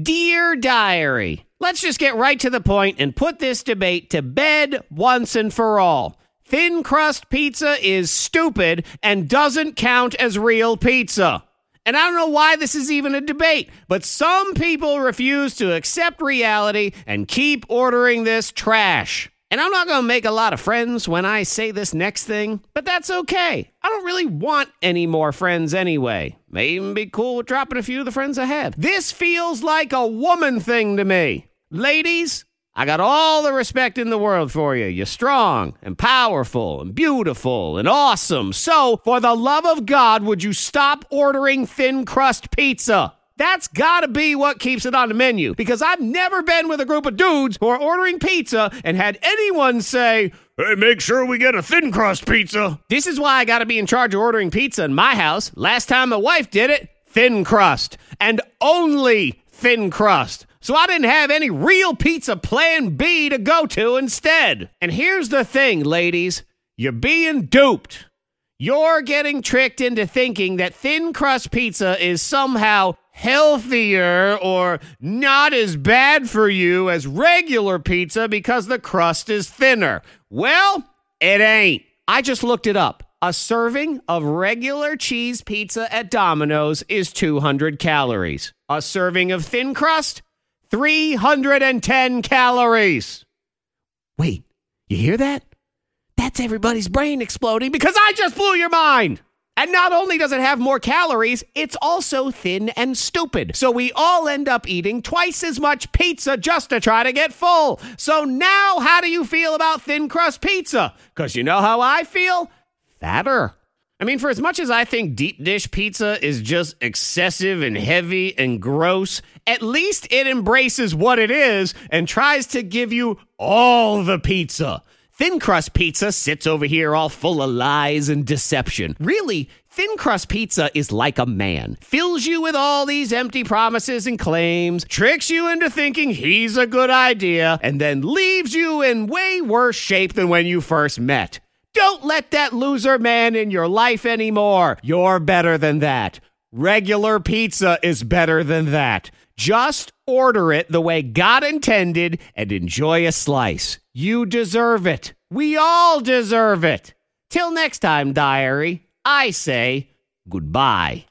Dear Diary, let's just get right to the point and put this debate to bed once and for all. Thin crust pizza is stupid and doesn't count as real pizza. And I don't know why this is even a debate, but some people refuse to accept reality and keep ordering this trash. And I'm not going to make a lot of friends when I say this next thing, but that's okay. I don't really want any more friends anyway. May even be cool with dropping a few of the friends I have. This feels like a woman thing to me. Ladies, I got all the respect in the world for you. You're strong and powerful and beautiful and awesome. So, for the love of God, would you stop ordering thin crust pizza? That's gotta be what keeps it on the menu because I've never been with a group of dudes who are ordering pizza and had anyone say, Hey, make sure we get a thin crust pizza. This is why I gotta be in charge of ordering pizza in my house. Last time my wife did it, thin crust. And only thin crust. So I didn't have any real pizza plan B to go to instead. And here's the thing, ladies you're being duped. You're getting tricked into thinking that thin crust pizza is somehow healthier or not as bad for you as regular pizza because the crust is thinner. Well, it ain't. I just looked it up. A serving of regular cheese pizza at Domino's is 200 calories. A serving of thin crust, 310 calories. Wait, you hear that? That's everybody's brain exploding because I just blew your mind. And not only does it have more calories, it's also thin and stupid. So we all end up eating twice as much pizza just to try to get full. So now, how do you feel about thin crust pizza? Because you know how I feel? Fatter. I mean, for as much as I think deep dish pizza is just excessive and heavy and gross, at least it embraces what it is and tries to give you all the pizza. Thin crust pizza sits over here all full of lies and deception. Really, thin crust pizza is like a man. Fills you with all these empty promises and claims, tricks you into thinking he's a good idea, and then leaves you in way worse shape than when you first met. Don't let that loser man in your life anymore. You're better than that. Regular pizza is better than that. Just order it the way God intended and enjoy a slice. You deserve it. We all deserve it. Till next time, diary, I say goodbye.